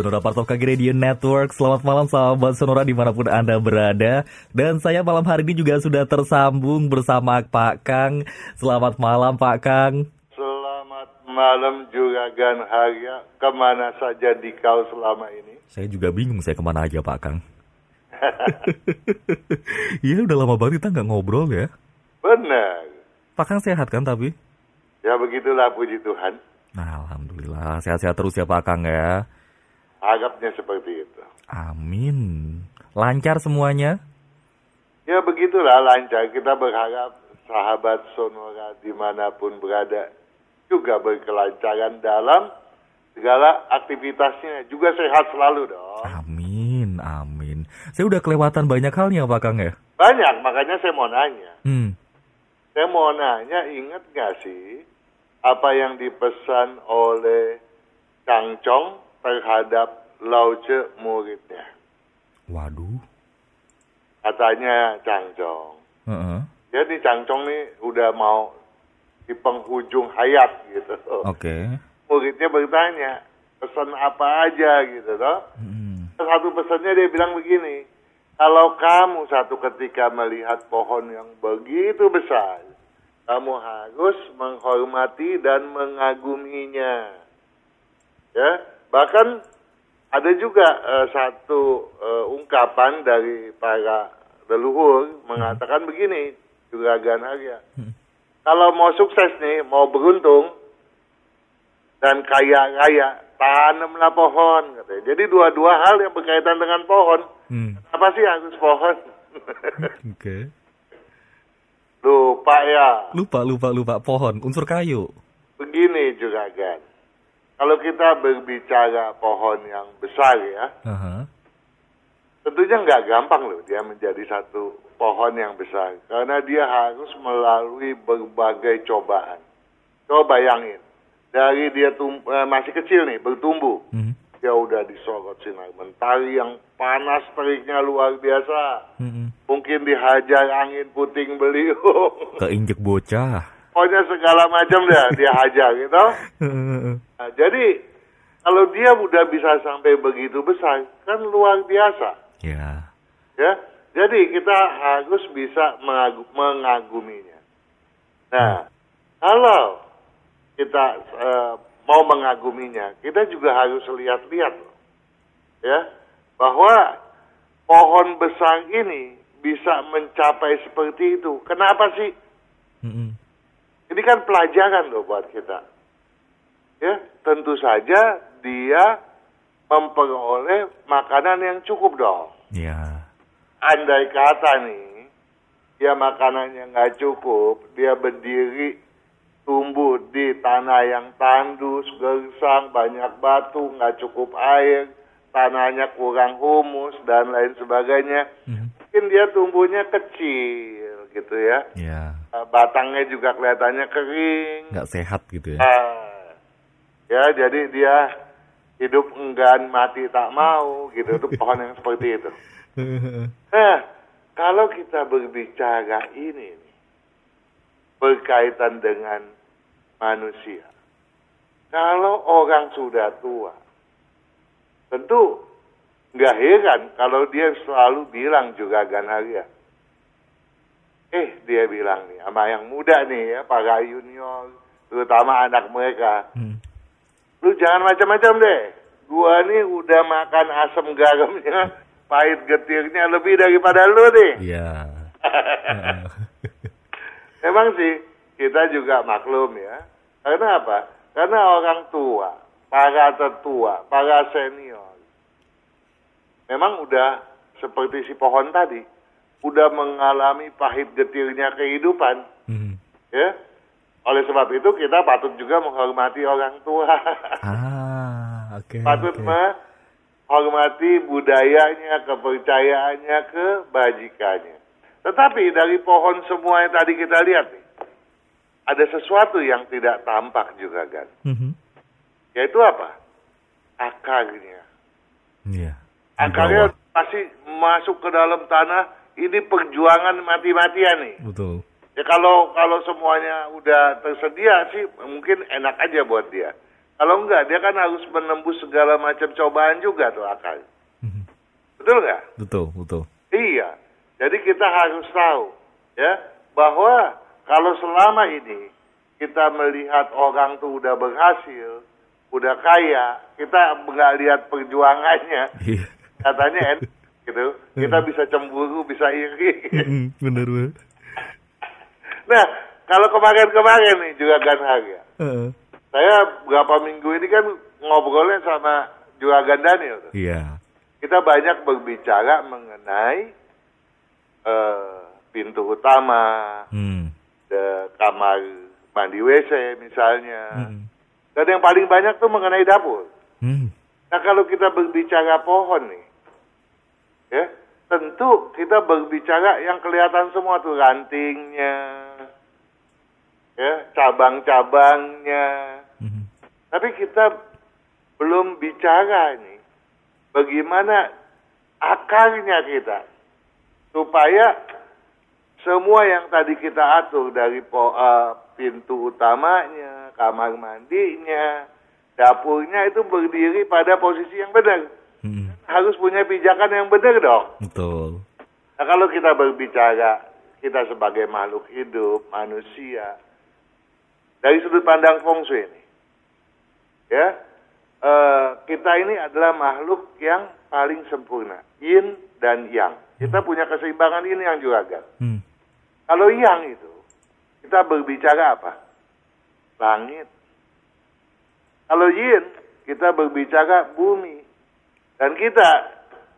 Sonora Part of KG Radio Network. Selamat malam sahabat Sonora di mana pun Anda berada. Dan saya malam hari ini juga sudah tersambung bersama Pak Kang. Selamat malam Pak Kang. Selamat malam juga Gan Harya. Ke mana saja di kau selama ini? Saya juga bingung saya ke mana aja Pak Kang. Iya udah lama banget kita nggak ngobrol ya. Benar. Pak Kang sehat kan tapi? Ya begitulah puji Tuhan. Nah, Alhamdulillah. Sehat-sehat terus ya Pak Kang ya Harapnya seperti itu. Amin. Lancar semuanya? Ya begitulah lancar. Kita berharap sahabat Sonora di mana pun berada juga berkelancaran dalam segala aktivitasnya. Juga sehat selalu dong. Amin, amin. Saya udah kelewatan banyak hal nih Pak Kang ya? Banyak, makanya saya mau nanya. Hmm. Saya mau nanya, ingat gak sih apa yang dipesan oleh Kang Chong terhadap Lauce muridnya. Waduh. Katanya Cangcong. Uh -uh. Jadi Cangcong nih udah mau di penghujung hayat gitu. Oke. Okay. Muridnya bertanya, pesan apa aja gitu toh. Hmm. Satu pesannya dia bilang begini, kalau kamu satu ketika melihat pohon yang begitu besar, kamu harus menghormati dan mengaguminya. Ya, Bahkan ada juga uh, satu uh, ungkapan dari para leluhur mengatakan begini, juga Arya. Hmm. Kalau mau sukses nih, mau beruntung dan kaya raya, tanamlah pohon katanya. Jadi dua-dua hal yang berkaitan dengan pohon. Hmm. Apa sih harus pohon? Oke. okay. Lupa ya. Lupa, lupa, lupa. Pohon, unsur kayu. Begini juga kan kalau kita berbicara pohon yang besar ya, uh-huh. tentunya nggak gampang loh dia menjadi satu pohon yang besar karena dia harus melalui berbagai cobaan. Coba bayangin, dari dia tum- eh, masih kecil nih bertumbuh, uh-huh. dia udah disorot sinar mentari yang panas teriknya luar biasa. Uh-huh. Mungkin dihajar angin puting beliung. Keinjek bocah pokoknya segala macam deh dia hajar gitu. Nah, jadi kalau dia udah bisa sampai begitu besar kan luar biasa. Ya. Ya. Jadi kita harus bisa mengagu mengaguminya. Nah, hmm. kalau kita uh, mau mengaguminya, kita juga harus lihat-lihat ya bahwa pohon besar ini bisa mencapai seperti itu. Kenapa sih? -hmm. Ini kan pelajaran loh buat kita. Ya, tentu saja dia memperoleh makanan yang cukup dong. Iya. Andai kata nih, dia makanannya nggak cukup, dia berdiri tumbuh di tanah yang tandus, gersang, banyak batu, nggak cukup air, tanahnya kurang humus dan lain sebagainya. Mm. Mungkin dia tumbuhnya kecil gitu ya. Iya. Eh, batangnya juga kelihatannya kering. Nggak sehat gitu ya? Uh, ya, jadi dia hidup enggan, mati tak mau gitu. Itu pohon yang seperti itu. Nah, kalau kita berbicara ini berkaitan dengan manusia. Kalau orang sudah tua, tentu nggak heran kalau dia selalu bilang juga Ganaria, Eh, dia bilang nih sama yang muda nih ya, para junior, terutama anak mereka. Hmm. Lu jangan macam-macam deh. Gua nih udah makan asam garamnya, pahit getirnya lebih daripada lu nih. Iya. Memang sih kita juga maklum ya. Karena apa? Karena orang tua, para tetua, para senior. Memang udah seperti si pohon tadi udah mengalami pahit getirnya kehidupan. Hmm. Ya. Oleh sebab itu kita patut juga menghormati orang tua. Ah, oke. Okay, patut okay. menghormati budayanya, kepercayaannya, kebajikannya. Tetapi dari pohon semua yang tadi kita lihat nih, ada sesuatu yang tidak tampak juga kan. Mhm. Yaitu apa? Akarnya. Iya. Di Akarnya pasti masuk ke dalam tanah. Ini perjuangan mati-matian nih. Betul. Ya kalau kalau semuanya udah tersedia sih mungkin enak aja buat dia. Kalau enggak dia kan harus menembus segala macam cobaan juga tuh akal. Mhm. Betul nggak? Betul, betul. Iya. Jadi kita harus tahu ya bahwa kalau selama ini kita melihat orang tuh udah berhasil, udah kaya, kita nggak lihat perjuangannya, Iya. katanya enak gitu. Kita bisa cemburu, bisa iri. Mhm, Bener banget. nah, kalau kemarin-kemarin nih juga kan harga. Heeh. Saya beberapa minggu ini kan ngobrolnya sama Juragan Daniel. Iya. Kita banyak berbicara mengenai eh, pintu utama, Hmm. de kamar mandi WC misalnya. Mhm. Dan yang paling banyak tuh mengenai dapur. Hmm. Nah kalau kita berbicara pohon nih, ya tentu kita berbicara yang kelihatan semua tuh rantingnya, ya cabang-cabangnya. Mhm. Tapi kita belum bicara nih bagaimana akarnya kita supaya semua yang tadi kita atur dari po, eh, pintu utamanya, kamar mandinya, dapurnya itu berdiri pada posisi yang benar. Mhm. Harus punya pijakan yang benar dong. Betul. Nah kalau kita berbicara kita sebagai makhluk hidup, manusia, dari sudut pandang feng shui ini, ya eh, kita ini adalah makhluk yang paling sempurna, yin dan yang. Kita punya keseimbangan ini yang juga kan. Hmm. Kalau yang itu, kita berbicara apa? Langit. Kalau yin, kita berbicara bumi. Dan kita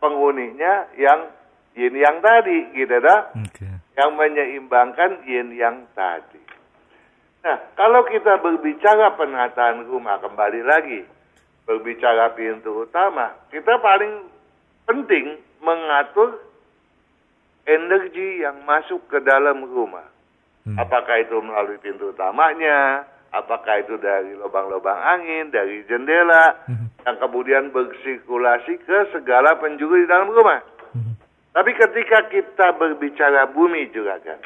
penghuninya yang yin yang tadi, gitu dah. Oke. Yang menyeimbangkan yin yang tadi. Nah, kalau kita berbicara penataan rumah, kembali lagi. Berbicara pintu utama, kita paling penting mengatur energi yang masuk ke dalam rumah. Hmm. Apakah itu melalui pintu utamanya, apakah itu dari lubang-lubang angin, dari jendela, Mhm. yang kemudian bersirkulasi ke segala penjuru di dalam rumah. Mhm. Tapi ketika kita berbicara bumi juga kan,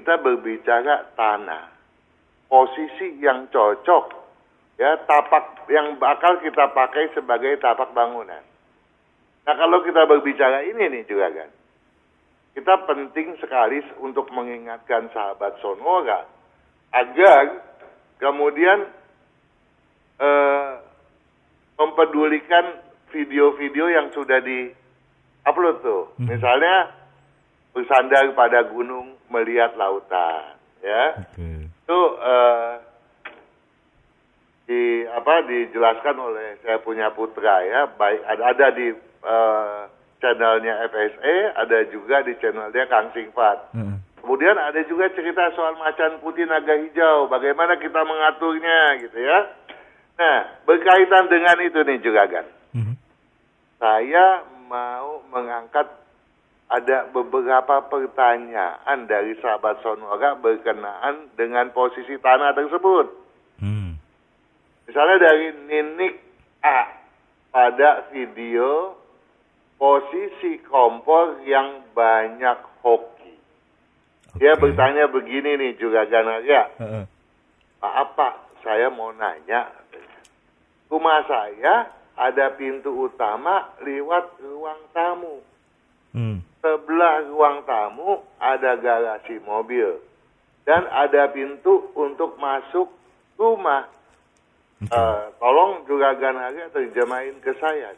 kita berbicara tanah, posisi yang cocok, ya tapak yang bakal kita pakai sebagai tapak bangunan. Nah kalau kita berbicara ini nih juga kan, kita penting sekali untuk mengingatkan sahabat Sonora agar kemudian eh, mempedulikan video-video yang sudah di upload tuh, Hmm. misalnya bersandar pada gunung melihat lautan, ya Oke. itu eh, di apa dijelaskan oleh saya punya putra ya baik ada ada di eh, channelnya FSE ada juga di channelnya Kang Singfat Heeh. Kemudian ada juga cerita soal macan putih naga hijau bagaimana kita mengaturnya gitu ya nah berkaitan dengan itu nih juga kan Mhm. saya mau mengangkat ada beberapa pertanyaan dari sahabat Sonora berkenaan dengan posisi tanah tersebut. Hmm. Misalnya dari Ninik A pada video posisi kompor yang banyak hoki. Dia bertanya begini nih juga Ganaria. Heeh. Maaf Pak, saya mau nanya. Rumah saya ada pintu utama lewat ruang tamu. Hmm. Sebelah ruang tamu ada garasi mobil. Dan ada pintu untuk masuk rumah. Oke. Eh, tolong juga Ganaria terjemahin ke saya.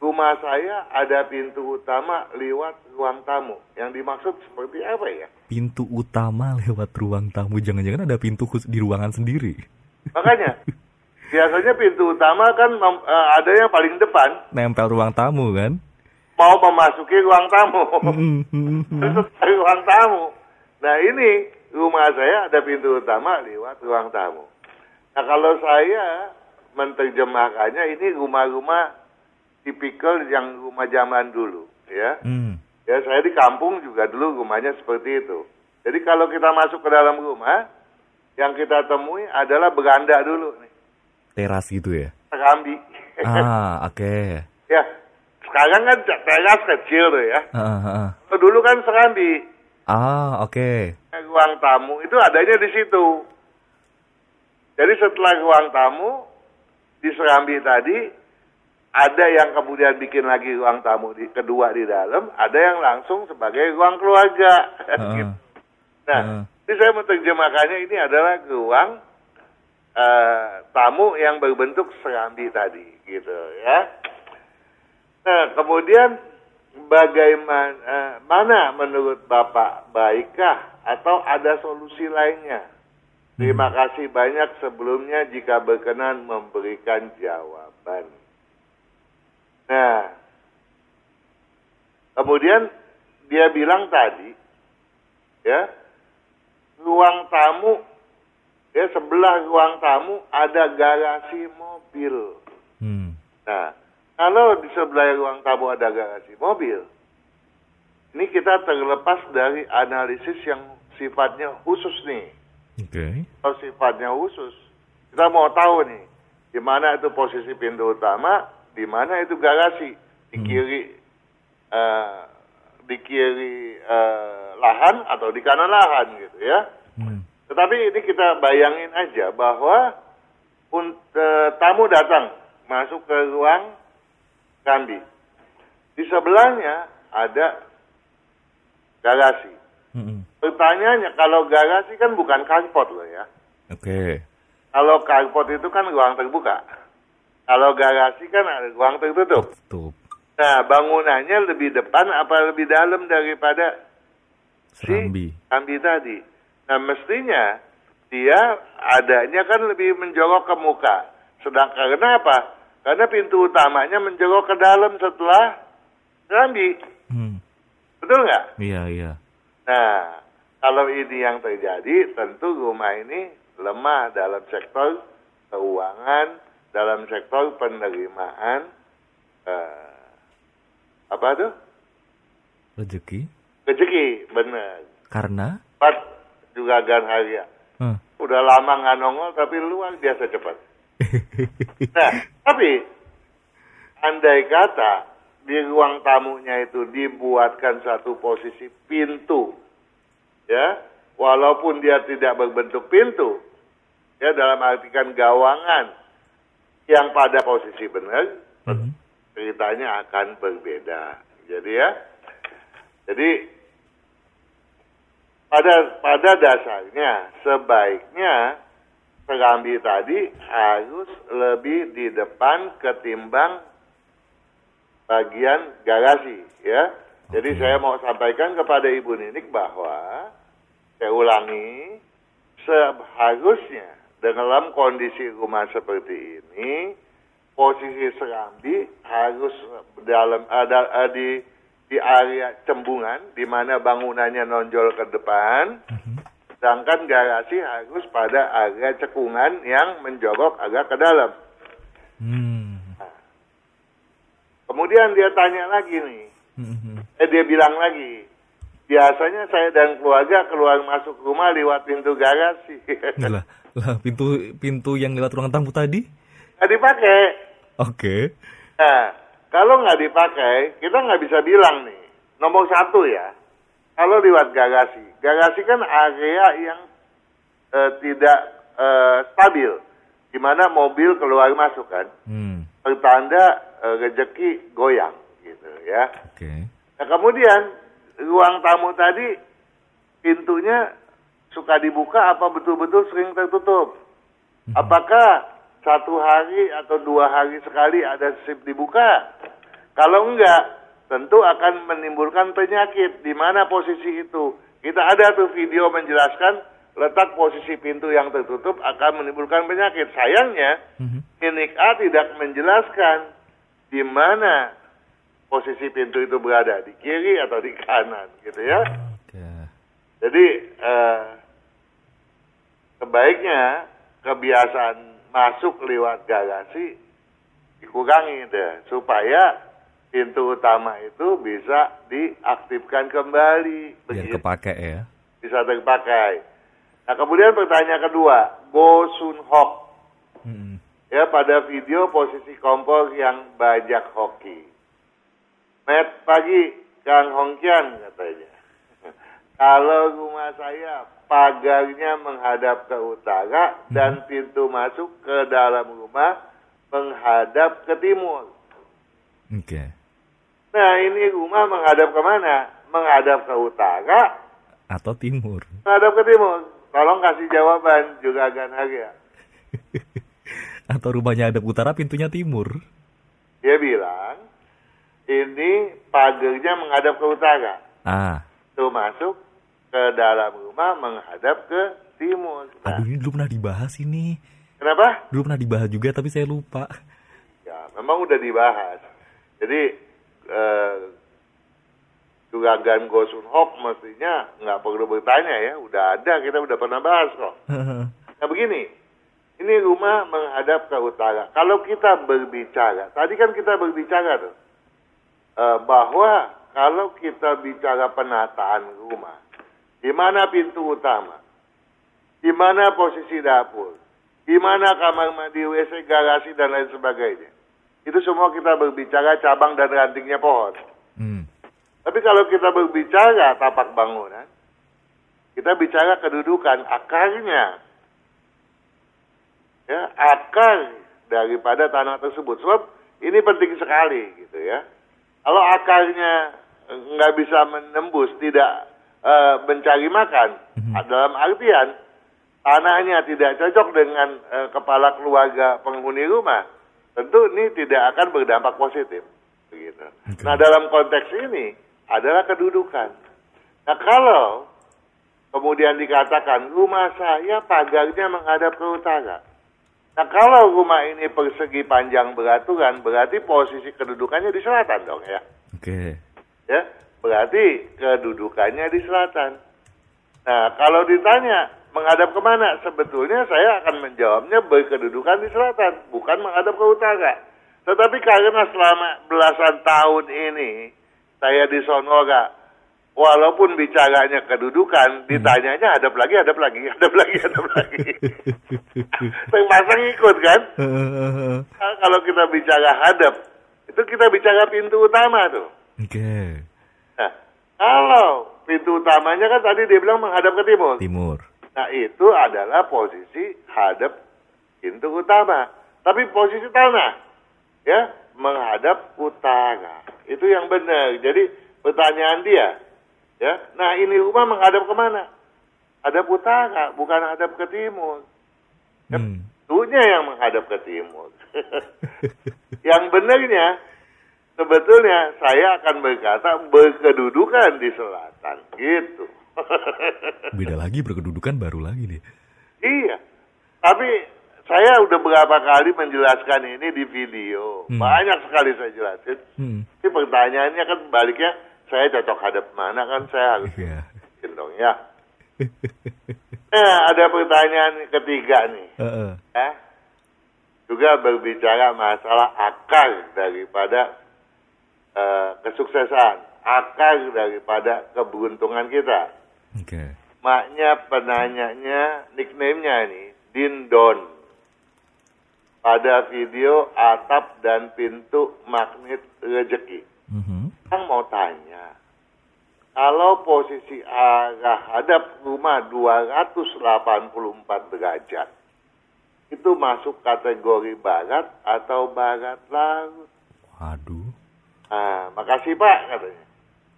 Rumah saya ada pintu utama lewat ruang tamu. Yang dimaksud seperti apa ya? Pintu utama lewat ruang tamu. Jangan-jangan ada pintu khusus di ruangan sendiri. Makanya, biasanya pintu utama kan eh, ada yang paling depan. Nempel ruang tamu kan? Mau memasuki ruang tamu. Terus dari ruang tamu. Nah ini rumah saya ada pintu utama lewat ruang tamu. Nah kalau saya menerjemahkannya ini rumah-rumah tipikal yang rumah zaman dulu ya. Hmm. Ya, saya di kampung juga dulu rumahnya seperti itu. Jadi kalau kita masuk ke dalam rumah, yang kita temui adalah beranda dulu nih. Teras gitu ya? Serambi. Ah, oke. Okay. ya, sekarang kan teras kecil tuh ya. Uh, uh, uh. Dulu kan serambi. Ah, oke. Okay. Ruang tamu itu adanya di situ. Jadi setelah ruang tamu di serambi tadi, ada yang kemudian bikin lagi ruang tamu di, kedua di dalam, ada yang langsung sebagai ruang keluarga. Uh, gitu. Nah, uh. jadi saya menerjemahkannya ini adalah ruang uh, tamu yang berbentuk serambi tadi, gitu ya. Nah, kemudian bagaimana uh, mana menurut Bapak baikkah atau ada solusi lainnya? Terima kasih banyak sebelumnya jika berkenan memberikan jawaban. Nah, kemudian dia bilang tadi, ya, ruang tamu, ya sebelah ruang tamu ada garasi mobil. Hmm. Nah, kalau di sebelah ruang tamu ada garasi mobil, ini kita terlepas dari analisis yang sifatnya khusus nih. Oke. Okay. Kalau sifatnya khusus, kita mau tahu nih, di mana itu posisi pintu utama, di mana itu garasi di hmm. kiri uh, di kiri uh, lahan atau di kanan lahan gitu ya. Hmm. Tetapi ini kita bayangin aja bahwa uh, tamu datang masuk ke ruang kambi. Di sebelahnya ada garasi. Hmm. Pertanyaannya kalau garasi kan bukan carport loh ya. Oke. Okay. Kalau carport itu kan ruang terbuka. Kalau garasi kan ada ruang tertutup. Tutup. Nah, bangunannya lebih depan apa lebih dalam daripada Serambi. si Serambi tadi. Nah, mestinya dia adanya kan lebih menjorok ke muka. Sedangkan kenapa? Karena pintu utamanya menjorok ke dalam setelah Serambi. Hmm. Betul nggak? Iya, iya. Nah, kalau ini yang terjadi, tentu rumah ini lemah dalam sektor keuangan, dalam sektor penerimaan uh, apa tuh? Rezeki. Rezeki, benar. Karena? Cepat juga gan harga. Hmm. Udah lama nggak nongol tapi luar biasa cepat. nah, tapi andai kata di ruang tamunya itu dibuatkan satu posisi pintu, ya, walaupun dia tidak berbentuk pintu, ya dalam artikan gawangan yang pada posisi benar, mm-hmm. ceritanya akan berbeda. Jadi ya, jadi pada pada dasarnya sebaiknya serambi tadi harus lebih di depan ketimbang bagian garasi ya. Jadi saya mau sampaikan kepada Ibu Ninik bahwa saya ulangi seharusnya dalam kondisi rumah seperti ini, posisi serambi harus dalam ada uh, di di area cembungan di mana bangunannya nonjol ke depan, uh-huh. sedangkan garasi harus pada area cekungan yang menjorok agak ke dalam. Hmm. Nah. Kemudian dia tanya lagi nih, uh-huh. eh dia bilang lagi, biasanya saya dan keluarga keluar masuk rumah lewat pintu garasi. Lah pintu pintu yang lewat ruang tamu tadi? Nggak dipakai. Oke. Okay. Nah, kalau nggak dipakai, kita nggak bisa bilang nih. Nomor satu ya, kalau lewat garasi. Garasi kan area yang uh, tidak uh, stabil, di mana mobil keluar masuk kan. Hmm. Pertanda uh, rejeki goyang gitu ya. Oke. Okay. Nah kemudian ruang tamu tadi pintunya suka dibuka apa betul-betul sering tertutup? Mhm. Apakah satu hari atau dua hari sekali ada sip dibuka? Kalau enggak, tentu akan menimbulkan penyakit. Di mana posisi itu? Kita ada tuh video menjelaskan letak posisi pintu yang tertutup akan menimbulkan penyakit. Sayangnya, mm A tidak menjelaskan di mana posisi pintu itu berada, di kiri atau di kanan, gitu ya. Okay. Jadi, uh, sebaiknya kebiasaan masuk lewat garasi dikurangi deh supaya pintu utama itu bisa diaktifkan kembali. Biar Begitu. kepake ya. Bisa terpakai. Nah kemudian pertanyaan kedua, Go Sun Hok. Mm-mm. Ya pada video posisi kompor yang bajak hoki. Met pagi Kang Hongkian katanya. Kalau rumah saya pagarnya menghadap ke utara dan pintu masuk ke dalam rumah menghadap ke timur. Oke. Nah ini rumah menghadap ke mana? Menghadap ke utara, Atau timur. menghadap ke timur. Tolong kasih jawaban juga Gan Harya. Atau rumahnya ada utara, pintunya timur. Dia bilang ini pagarnya menghadap ke utara. Ah, Itu masuk ke dalam rumah menghadap ke timur. Nah, aduh ini dulu pernah dibahas ini. kenapa? Dulu pernah dibahas juga tapi saya lupa. Ya, memang udah dibahas. Jadi eh, Juragan Gosun Hop mestinya nggak perlu bertanya ya, udah ada kita udah pernah bahas kok. Nah begini, ini rumah menghadap ke utara. Kalau kita berbicara, tadi kan kita berbicara tuh eh, bahwa kalau kita bicara penataan rumah, di mana pintu utama, di mana posisi dapur, di mana kamar mandi, WC, garasi dan lain sebagainya. Itu semua kita berbicara cabang dan rantingnya pohon. Hmm. Tapi kalau kita berbicara tapak bangunan, kita bicara kedudukan akarnya. Ya, akar daripada tanah tersebut. Sebab ini penting sekali gitu ya. Kalau akarnya nggak bisa menembus, tidak eh, mencari makan, dalam artian tanahnya tidak cocok dengan eh, kepala keluarga penghuni rumah, tentu ini tidak akan berdampak positif. Begitu. Oke. Nah dalam konteks ini adalah kedudukan. Nah kalau kemudian dikatakan rumah saya pagarnya menghadap ke utara. Nah kalau rumah ini persegi panjang beraturan berarti posisi kedudukannya di selatan dong ya. Oke. Ya, berarti kedudukannya di selatan. Nah, kalau ditanya menghadap ke mana, sebetulnya saya akan menjawabnya berkedudukan di selatan, bukan menghadap ke utara. Tetapi karena selama belasan tahun ini saya di Sonora, walaupun bicaranya kedudukan, ditanyanya hadap lagi, hadap lagi, hadap lagi, hadap lagi. Terpaksa ngikut kan? Nah, kalau kita bicara hadap, itu kita bicara pintu utama tuh. Oke. Nah, kalau pintu utamanya kan tadi dia bilang menghadap ke timur. Timur. Nah, itu adalah posisi hadap pintu utama. Tapi posisi tanah, ya, menghadap utara. Itu yang benar. Jadi pertanyaan dia, ya, nah ini rumah menghadap ke mana? Hadap utara, bukan hadap ke timur. Hmm. Tentunya yang menghadap ke timur. yang benarnya, sebetulnya saya akan berkata berkedudukan di selatan. Gitu. Beda lagi berkedudukan baru lagi nih. iya. Tapi saya udah berapa kali menjelaskan ini di video. Hmm. Banyak sekali saya jelasin. Hmm. Ini pertanyaannya kan baliknya, saya cocok hadap mana kan saya harus Iya. jelasin dong ya. Nah, ada pertanyaan ketiga nih. Heeh. ya, juga berbicara masalah akar daripada eh, kesuksesan, akar daripada keberuntungan kita. Oke. Maknya penanyanya, nickname-nya nih, Dindon. Pada video atap dan pintu magnet rezeki. Mhm. Kang mau tanya, kalau posisi arah hadap rumah 284 derajat, itu masuk kategori barat atau barat laut? Waduh. Nah, makasih Pak katanya.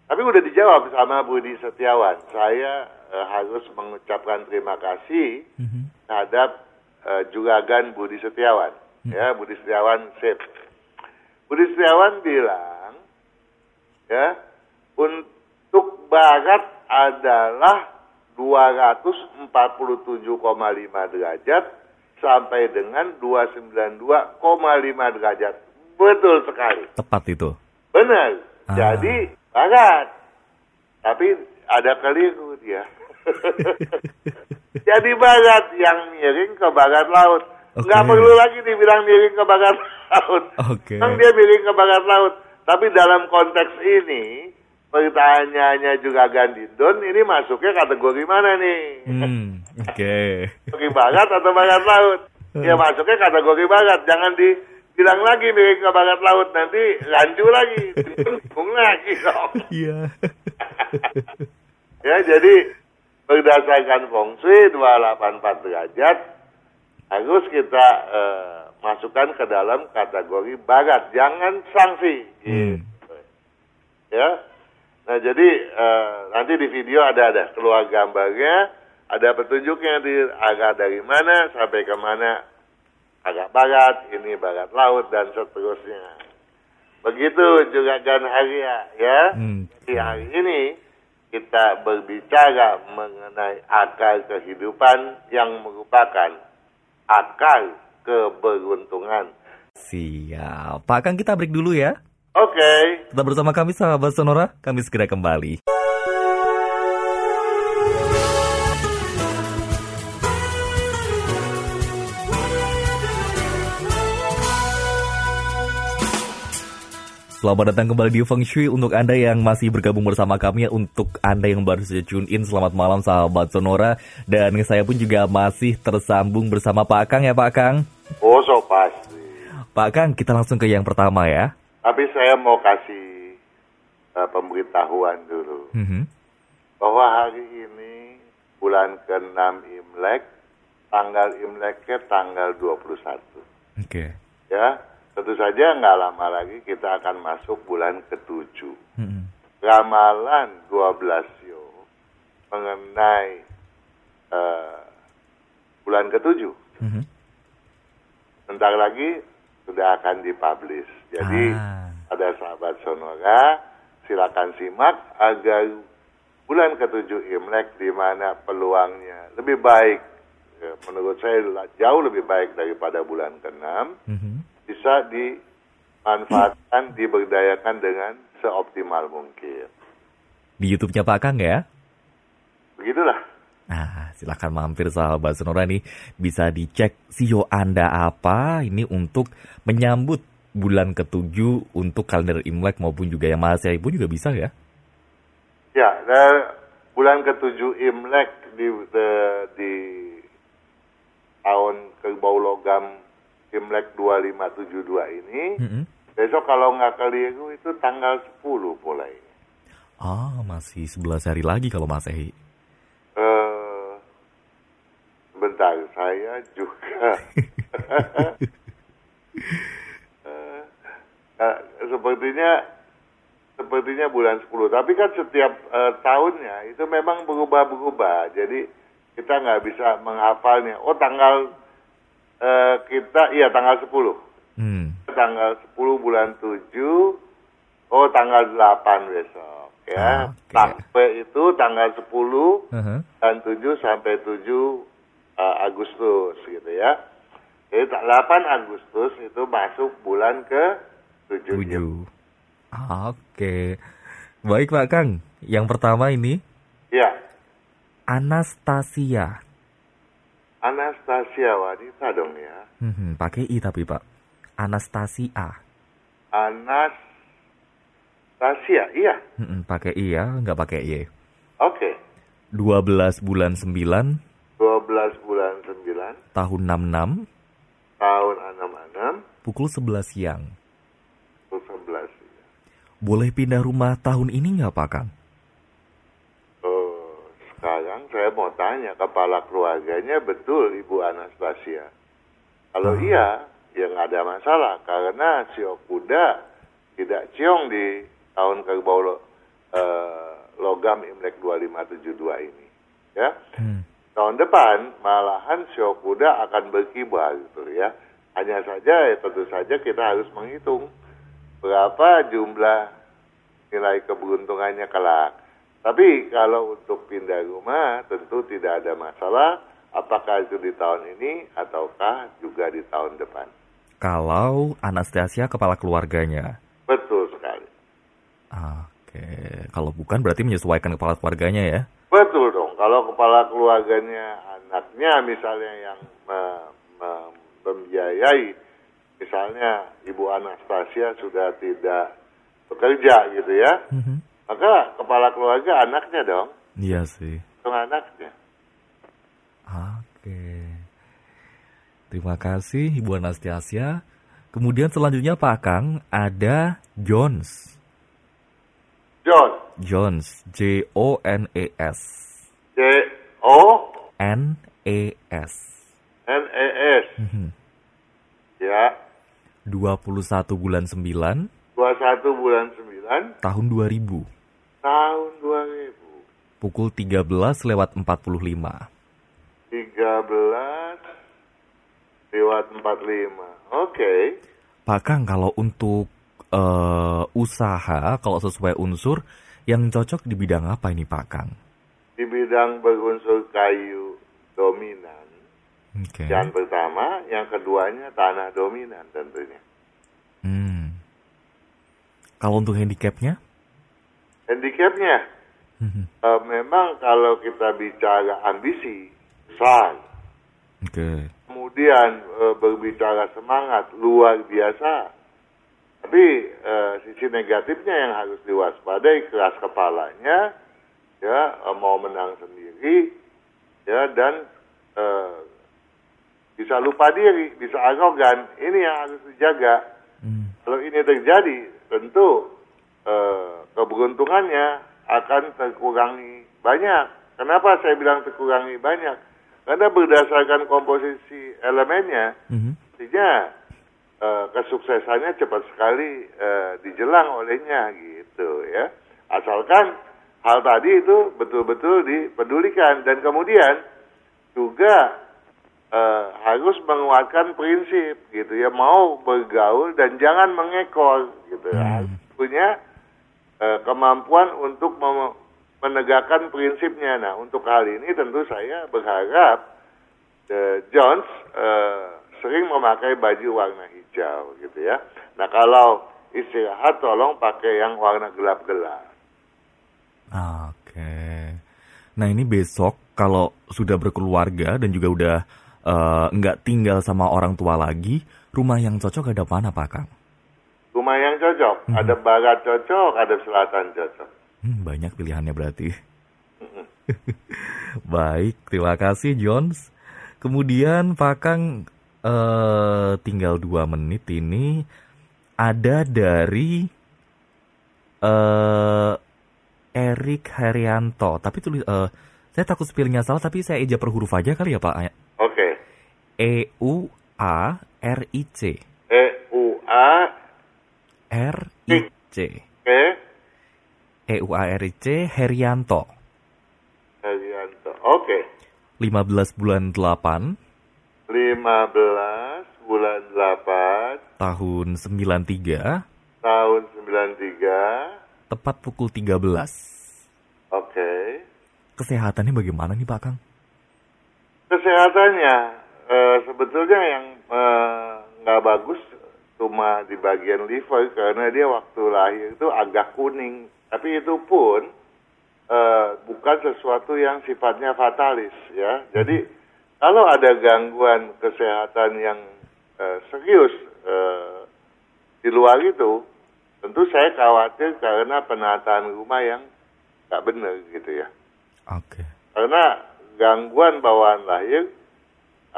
Tapi udah dijawab sama Budi Setiawan. Saya eh, harus mengucapkan terima kasih Mhm. terhadap eh, juragan Budi Setiawan. Ya, Budi Setiawan sip. Budi Setiawan bilang, ya, untuk barat adalah 247,5 derajat sampai dengan 292,5 derajat. Betul sekali. Tepat itu. Benar. Ah. Jadi barat. Tapi ada keliru dia. Jadi barat yang miring ke barat laut. Oke. Nggak perlu lagi dibilang miring ke barat laut. Oke. Memang dia miring ke barat laut. tapi dalam konteks ini pertanyaannya juga Gandindon ini masuknya kategori mana nih? Hmm, oke. Kategori barat atau barat laut? Ya masuknya kategori barat, jangan dibilang lagi mirip ke barat laut nanti rancu lagi, bingung lagi dong. Iya. ya jadi berdasarkan feng shui 284 derajat harus kita eh, masukkan ke dalam kategori barat, jangan sanksi. Hmm. Gitu. Ya. Nah jadi eh, nanti di video ada ada keluar gambarnya, ada petunjuknya di agak dari mana sampai ke mana agak barat, ini barat laut dan seterusnya. Begitu juga Gan Haria ya. Hmm. Di hari ini kita berbicara mengenai akar kehidupan yang merupakan akar keberuntungan. Siap. Pak Kang kita break dulu ya. Oke. Tetap bersama kami sahabat Sonora, kami segera kembali. Selamat datang kembali di Feng Shui untuk Anda yang masih bergabung bersama kami Untuk Anda yang baru saja tune in, selamat malam sahabat Sonora Dan saya pun juga masih tersambung bersama Pak Kang ya Pak Kang Oh, so pasti. Pak Kang, kita langsung ke yang pertama ya Tapi saya mau kasih uh, pemberitahuan dulu. Mhm. Bahwa hari ini bulan ke-6 Imlek, tanggal Imleknya tanggal 21. Oke Ya, tentu saja nggak lama lagi kita akan masuk bulan ke-7. Mhm. Ramalan 12 yo mengenai eh, bulan ke-7. Mhm. Bentar lagi sudah akan dipublish. Jadi Ah. ada sahabat Sonora, silakan simak agar bulan ke-7 Imlek di mana peluangnya lebih baik. Ya, menurut saya jauh lebih baik daripada bulan ke-6 Mhm. Bisa dimanfaatkan, diberdayakan dengan seoptimal mungkin. Di YouTube-nya Pak Kang ya Begitulah. Nah, silakan mampir sahabat Sonora nih bisa dicek sio Anda apa ini untuk menyambut bulan ketujuh untuk kalender Imlek maupun juga yang Masehi pun juga bisa ya. Ya, nah, bulan ke-7 Imlek di, de- di tahun kerbau logam Imlek 2572 ini, Mm-mm. besok kalau nggak keliru itu tanggal 10 mulai. Ah, masih 11 hari lagi kalau Masehi. Eh, bentar, saya juga. Eh, sepertinya sepertinya bulan 10. Tapi kan setiap eh, tahunnya itu memang berubah-berubah. Jadi kita nggak bisa menghafalnya. Oh tanggal eh, kita, iya tanggal 10. Hmm. Tanggal 10 bulan 7, oh tanggal 8 besok. Ah, Ya, oke. sampai itu tanggal 10 Aha. dan 7 sampai 7 uh, Agustus gitu ya. Jadi tak- 8 Agustus itu masuk bulan ke 7. Tujuh. Oke. Baik Pak Kang, yang pertama ini Ya, Anastasia. Anastasia wanita dong ya. Hmm, pakai i tapi Pak. Anastasia. Anastasia, iya. Hmm, pakai i ya, nggak pakai y. Oke. 12 bulan 9 12 bulan 9 tahun 66 tahun 66 pukul 11 siang. ke 11. ya. Boleh pindah rumah tahun ini nggak Pak Kang? Oh, sekarang saya mau tanya kepala keluarganya betul Ibu Anastasia. Kalau Ah. iya, ya nggak ada masalah karena sio kuda tidak ciong di tahun kerbau lo- eh, logam Imlek 2572 ini. Ya, Hmm. tahun depan malahan sio kuda akan berkibar gitu ya. Hanya saja ya tentu saja kita harus menghitung berapa jumlah nilai keberuntungannya kelak. Tapi kalau untuk pindah rumah tentu tidak ada masalah apakah itu di tahun ini ataukah juga di tahun depan. Kalau Anastasia kepala keluarganya. Betul sekali. Oke, kalau bukan berarti menyesuaikan kepala keluarganya ya. Betul dong. Kalau kepala keluarganya anaknya misalnya yang me- me- membiayai, misalnya Ibu Anastasia sudah tidak bekerja gitu ya. Mhm. Maka kepala keluarga anaknya dong, Iya sih. itu anaknya. Oke. Terima kasih Ibu Anastasia. Kemudian selanjutnya Pak Kang ada Jones. John, Jones, J O N E S. J O N E S. N E S, Mhm. ya, 21 bulan 9 21 bulan 9 tahun 2000. Tahun 2000. Pukul 13 lewat 45. 13 lewat 45. Oke. Pak Kang, kalau untuk eh, usaha, kalau sesuai unsur, yang cocok di bidang apa ini Pak Kang? Di bidang berunsur kayu dominan. Oke. Yang pertama, yang keduanya tanah dominan tentunya. Hmm. Kalau untuk handicapnya? Handicapnya, Mhm. eh, memang kalau kita bicara ambisi, besar. Oke. Kemudian eh, berbicara semangat, luar biasa. Tapi eh, sisi negatifnya yang harus diwaspadai, keras kepalanya, ya eh, mau menang sendiri, ya dan eh, bisa lupa diri, bisa arogan. Ini yang harus dijaga. Hmm. Kalau ini terjadi, tentu eh, keberuntungannya akan terkurangi banyak. Kenapa saya bilang terkurangi banyak? Karena berdasarkan komposisi elemennya, Mhm. artinya eh, kesuksesannya cepat sekali eh, dijelang olehnya gitu ya. Asalkan hal tadi itu betul-betul dipedulikan dan kemudian juga eh, harus menguatkan prinsip gitu ya mau bergaul dan jangan mengekor gitu ya. Hmm. Harus punya kemampuan untuk menegakkan prinsipnya. Nah untuk hal ini tentu saya berharap eh, Jones eh, sering memakai baju warna hijau gitu ya. Nah kalau istirahat tolong pakai yang warna gelap-gelap. Oke. Nah ini besok kalau sudah berkeluarga dan juga udah eh, nggak tinggal sama orang tua lagi, rumah yang cocok ada mana Pak Kang? Rumah yang cocok, Mhm. ada barat cocok, ada selatan cocok. Hmm, banyak pilihannya berarti. Baik, terima kasih Jones. Kemudian Pak Kang eh, tinggal dua menit ini ada dari eh Erik Haryanto. Tapi tulis eh, saya takut spellingnya salah tapi saya eja per huruf aja kali ya Pak. Oke. E U A R I C. E U A R I C. E E U A R I C Herianto. Herianto. Oke. 15 bulan 8 15 bulan 8 tahun 93 tahun 93. tepat pukul 13. Oke. Kesehatannya bagaimana nih Pak Kang? Kesehatannya eh, sebetulnya yang eh, nggak bagus cuma di bagian liver karena dia waktu lahir itu agak kuning. Tapi itu pun eh, bukan sesuatu yang sifatnya fatalis ya. Jadi kalau ada gangguan kesehatan yang eh, serius eh, di luar itu, tentu saya khawatir karena penataan rumah yang nggak benar gitu ya. Oke. Karena gangguan bawaan lahir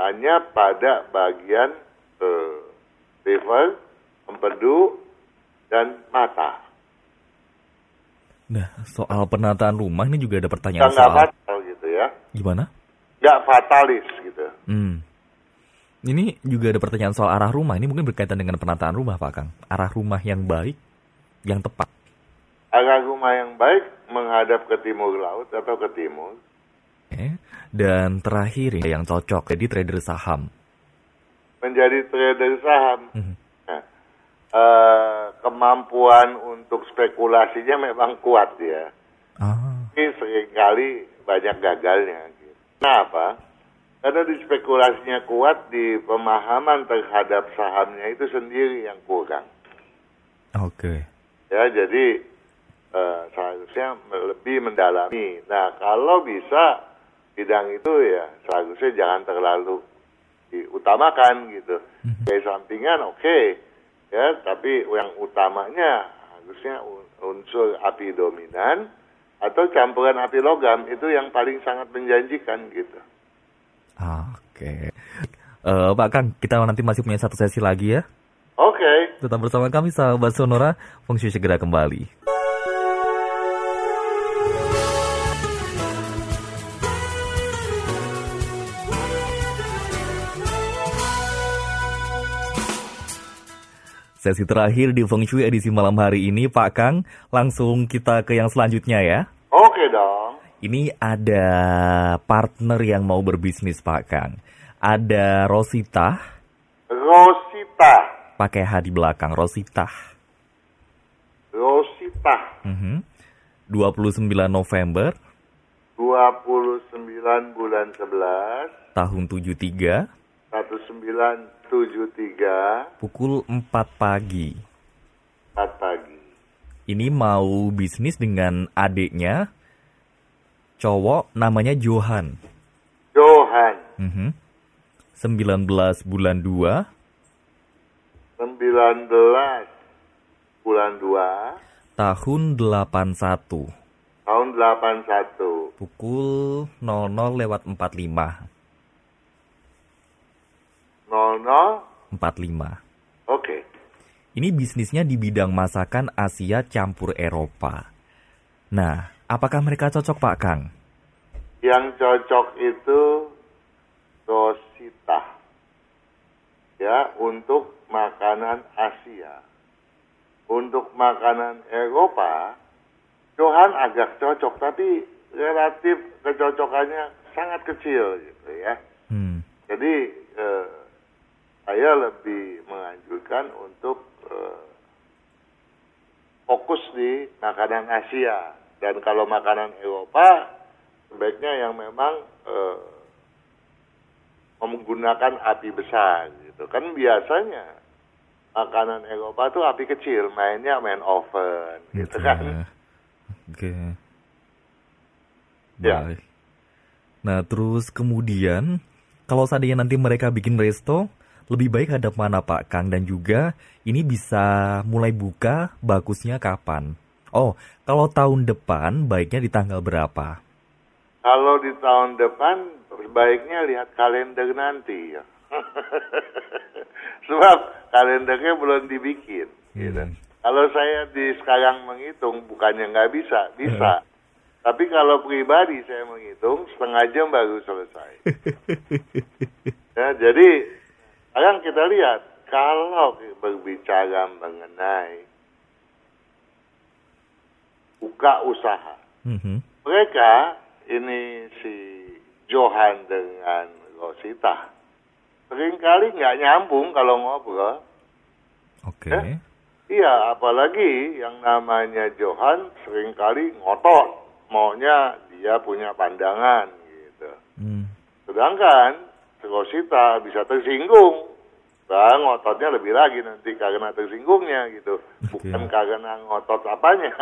hanya pada bagian eh, liver, empedu, dan mata. Nah, soal penataan rumah ini juga ada pertanyaan nggak soal fatal gitu ya. gimana? Nggak fatalis gitu. Hmm. Ini juga ada pertanyaan soal arah rumah. Ini mungkin berkaitan dengan penataan rumah, Pak Kang. Arah rumah yang baik, yang tepat. Arah rumah yang baik menghadap ke timur laut atau ke timur. Eh, Dan terakhir ini yang cocok, jadi trader saham. Menjadi trader saham. Nah, eh, kemampuan untuk spekulasinya memang kuat ya. Ah, Tapi sering kali banyak gagalnya. Gitu. Kenapa? Karena di spekulasinya kuat, di pemahaman terhadap sahamnya itu sendiri yang kurang. oke. Ya, jadi eh, seharusnya lebih mendalami. Nah, kalau bisa bidang itu ya seharusnya jangan terlalu diutamakan gitu. Mhm. Kayak sampingan oke, ya, tapi yang utamanya bagusnya un- unsur api dominan atau campuran api logam itu yang paling sangat menjanjikan gitu. Oke. Eh, Pak Kang, kita nanti masih punya satu sesi lagi ya. Oke. Tetap bersama kami sahabat Sonora, Feng Shui segera kembali. Sesi terakhir di Feng Shui edisi malam hari ini, Pak Kang. Langsung kita ke yang selanjutnya ya. Oke dong. Ini ada partner yang mau berbisnis, Pak Kang. Ada Rosita, Rosita. pakai H di belakang, Rosita. Rosita. Mhm. 29 November 29 bulan 11 tahun 73 1973 pukul 4 pagi. 4 pagi. Ini mau bisnis dengan adiknya cowok namanya Johan. Johan Mhm. 19 bulan 2 19 bulan 2 tahun 81 tahun 81 pukul 00 lewat 45. 00 45. Oke. Ini bisnisnya di bidang masakan Asia campur Eropa. Nah, apakah mereka cocok Pak Kang? Yang cocok itu Rosita. Ya, untuk makanan Asia. Untuk makanan Eropa, Johan agak cocok, tapi relatif kecocokannya sangat kecil gitu ya. Hmm. Jadi eh, saya lebih menganjurkan untuk eh, fokus di makanan Asia dan kalau makanan Eropa sebaiknya yang memang eh, menggunakan api besar gitu kan biasanya makanan Eropa tuh api kecil mainnya main oven gitu Oke. kan Oke. Ya. Baik. Nah, terus kemudian kalau seandainya nanti mereka bikin resto, lebih baik hadap mana Pak Kang dan juga ini bisa mulai buka bagusnya kapan? Oh, kalau tahun depan baiknya di tanggal berapa? Kalau di tahun depan sebaiknya lihat kalender nanti ya. Sebab kalendernya belum dibikin. Gitu. Hmm. Kalau saya di sekarang menghitung bukannya nggak bisa, bisa. Tapi kalau pribadi saya menghitung setengah jam baru selesai. ya, jadi sekarang kita lihat kalau berbicara mengenai buka usaha, Mhm. mereka ini si Johan dengan Rosita sering kali nggak nyambung kalau ngobrol. Oke. Eh? Iya, apalagi yang namanya Johan sering kali ngotot, maunya dia punya pandangan gitu. Hmm. Sedangkan si Rosita bisa tersinggung, bah ngototnya lebih lagi nanti karena tersinggungnya gitu, bukan karena ngotot apanya.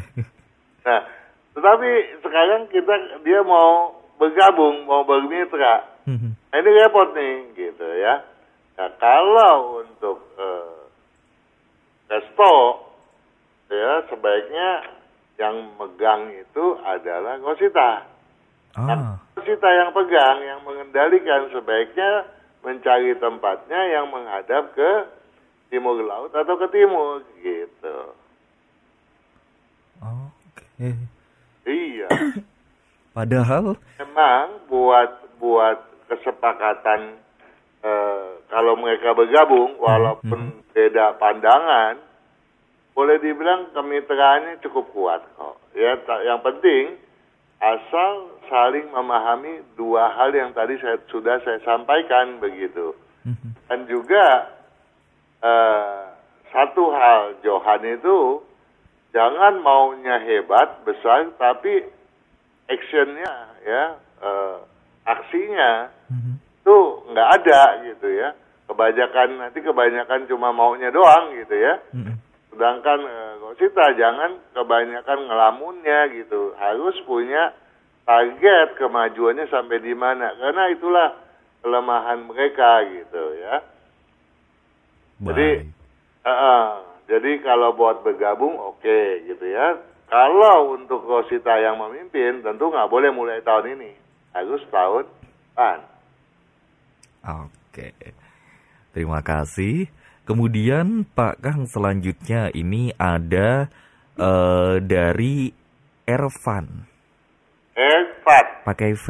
nah, tetapi sekarang kita dia mau bergabung, mau bermitra. Mhm. Nah, ini repot nih, gitu ya. Nah, kalau untuk eh, resto, ya sebaiknya yang megang itu adalah Rosita. Ah, Rosita yang pegang, yang mengendalikan sebaiknya mencari tempatnya yang menghadap ke timur laut atau ke timur, gitu. oke. Iya. Padahal memang buat buat kesepakatan eh, kalau mereka bergabung walaupun beda pandangan boleh dibilang kemitraannya cukup kuat kok ya yang penting asal saling memahami dua hal yang tadi saya sudah saya sampaikan begitu Mhm. dan juga eh, satu hal Johan itu jangan maunya hebat besar tapi actionnya ya eh, aksinya Mhm. itu nggak ada gitu ya kebanyakan nanti kebanyakan cuma maunya doang gitu ya Mhm. Sedangkan eh, Rosita jangan kebanyakan ngelamunnya gitu harus punya target kemajuannya sampai di mana karena itulah kelemahan mereka gitu ya jadi eh, eh, jadi kalau buat bergabung oke gitu ya. Kalau untuk Rosita yang memimpin tentu nggak boleh mulai tahun ini, harus tahun depan. Oke. Terima kasih. Kemudian Pak Kang selanjutnya ini ada eh, dari Ervan Ervan, pakai V.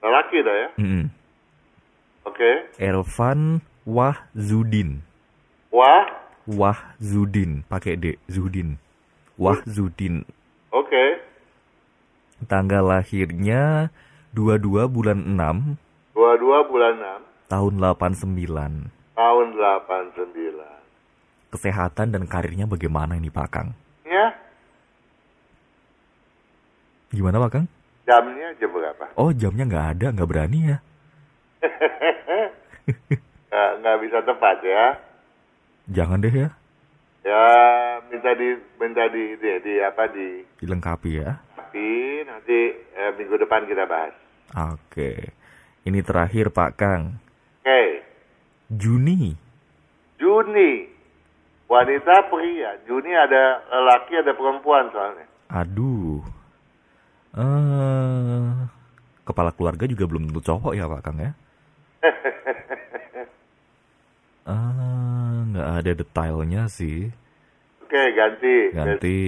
lelaki dah ya. Mm-mm. Oke. Ervan Wahzudin. Wah, Wahzudin pakai D, Zudin. Wahzudin. oke. Tanggal lahirnya 22 bulan 6 22 bulan 6 tahun 89. tahun 89. Kesehatan dan karirnya bagaimana ini Pak Kang? Ya, Gimana Pak Kang? jamnya jam berapa? Oh jamnya nggak ada, nggak berani ya? Nggak, nggak bisa tepat ya. Jangan deh ya, Ya, minta di minta di di, di apa di dilengkapi ya. tapi nanti eh, minggu depan kita bahas. Oke, ini terakhir Pak Kang. Oke, Juni, Juni. Wanita pria. Juni ada lelaki ada perempuan soalnya. aduh, eh kepala keluarga juga belum tentu cowok ya Pak Kang ya? Ah, nggak ada detailnya sih. Oke, ganti. Ganti.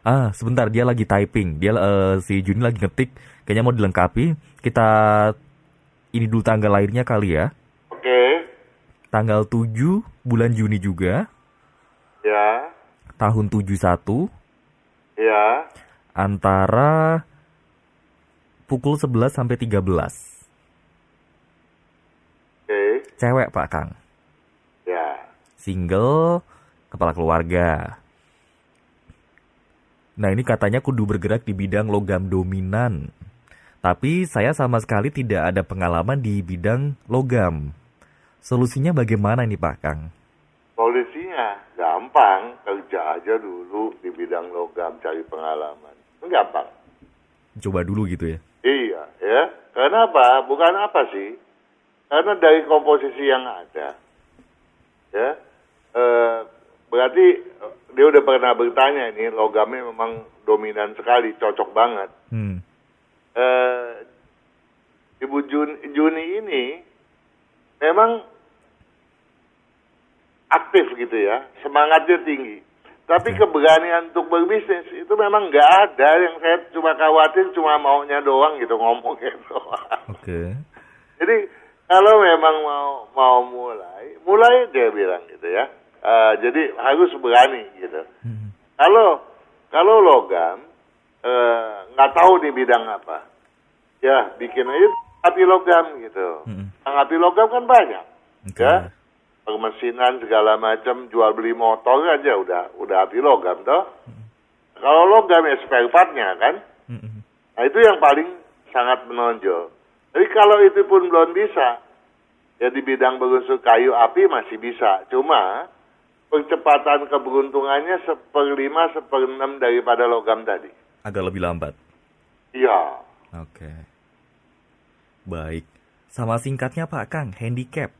Ah, sebentar dia lagi typing. Dia eh, si Juni lagi ngetik. Kayaknya mau dilengkapi. Kita ini dulu tanggal lahirnya kali ya. Oke, Tanggal 7 bulan Juni juga, ya, tahun 71 ya. antara pukul 11 sampai 13. Oke, Cewek Pak Kang. ya. Single, kepala keluarga. Nah ini katanya kudu bergerak di bidang logam dominan. Tapi saya sama sekali tidak ada pengalaman di bidang logam. Solusinya bagaimana nih Pak Kang? Solusinya gampang, kerja aja dulu di bidang logam cari pengalaman. Gampang. Coba dulu gitu ya. Iya, ya. Karena apa? Bukan apa sih? Karena dari komposisi yang ada, ya, eh, berarti eh, dia udah pernah bertanya ini logamnya memang dominan sekali, cocok banget. Hmm. Eh, Ibu Jun, Juni ini memang aktif gitu ya, semangatnya tinggi. Tapi keberanian untuk berbisnis itu memang nggak ada. Yang saya cuma khawatir cuma maunya doang gitu ngomongnya doang. Oke. Jadi kalau memang mau mau mulai, mulai dia bilang gitu ya. Eh, jadi harus berani gitu. Hmm. Kalau kalau logam eh, nggak tahu di bidang apa, ya bikin aja api logam gitu. Mm-mm. Yang api logam kan banyak, Oke. ya. Segala macam, jual beli motor aja udah udah api logam toh. Kalau logam ya spare partnya kan. Mm-mm. Nah itu yang paling sangat menonjol. Jadi kalau itu pun belum bisa, ya di bidang berunsur kayu api masih bisa. Cuma percepatan keberuntungannya seperlima, seperenam daripada logam tadi. Agak lebih lambat. Iya. Oke. Baik. Sama singkatnya Pak Kang, handicap.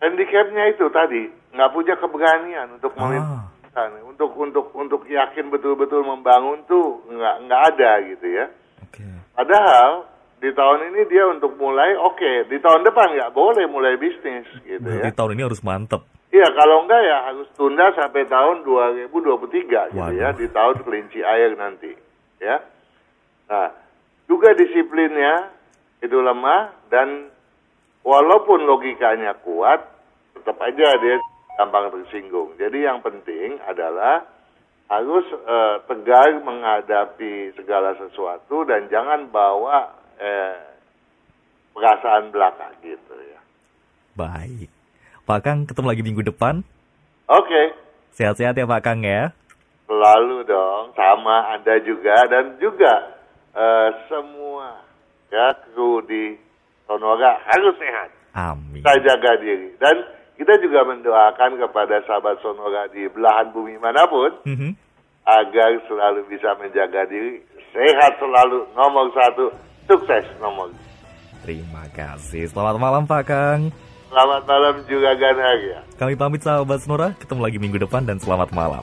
Handicapnya itu tadi nggak punya keberanian untuk Ah. untuk untuk untuk yakin betul-betul membangun tuh nggak nggak ada gitu ya. Oke. Padahal di tahun ini dia untuk mulai oke, di tahun depan nggak boleh mulai bisnis gitu ya. Berarti tahun ini harus mantep. Iya, kalau enggak ya harus tunda sampai tahun 2023 gitu Waduh. ya, di tahun kelinci air nanti, ya. Nah, juga disiplinnya itu lemah dan walaupun logikanya kuat, tetap aja dia gampang tersinggung. Jadi yang penting adalah harus eh, tegar menghadapi segala sesuatu dan jangan bawa eh, perasaan belaka gitu ya. Baik. Pak Kang, ketemu lagi minggu depan. Oke. Sehat-sehat ya Pak Kang ya. Selalu dong, sama Anda juga dan juga eh, semua ya kru di Sonora harus sehat. Amin. Kita jaga diri dan kita juga mendoakan kepada sahabat Sonora di belahan bumi mana pun Mhm. agar selalu bisa menjaga diri, sehat selalu nomor satu, sukses nomor. Terima kasih. Selamat malam Pak Kang. Selamat malam juga Ganharia. Kami pamit sahabat Sonora, ketemu lagi minggu depan dan selamat malam.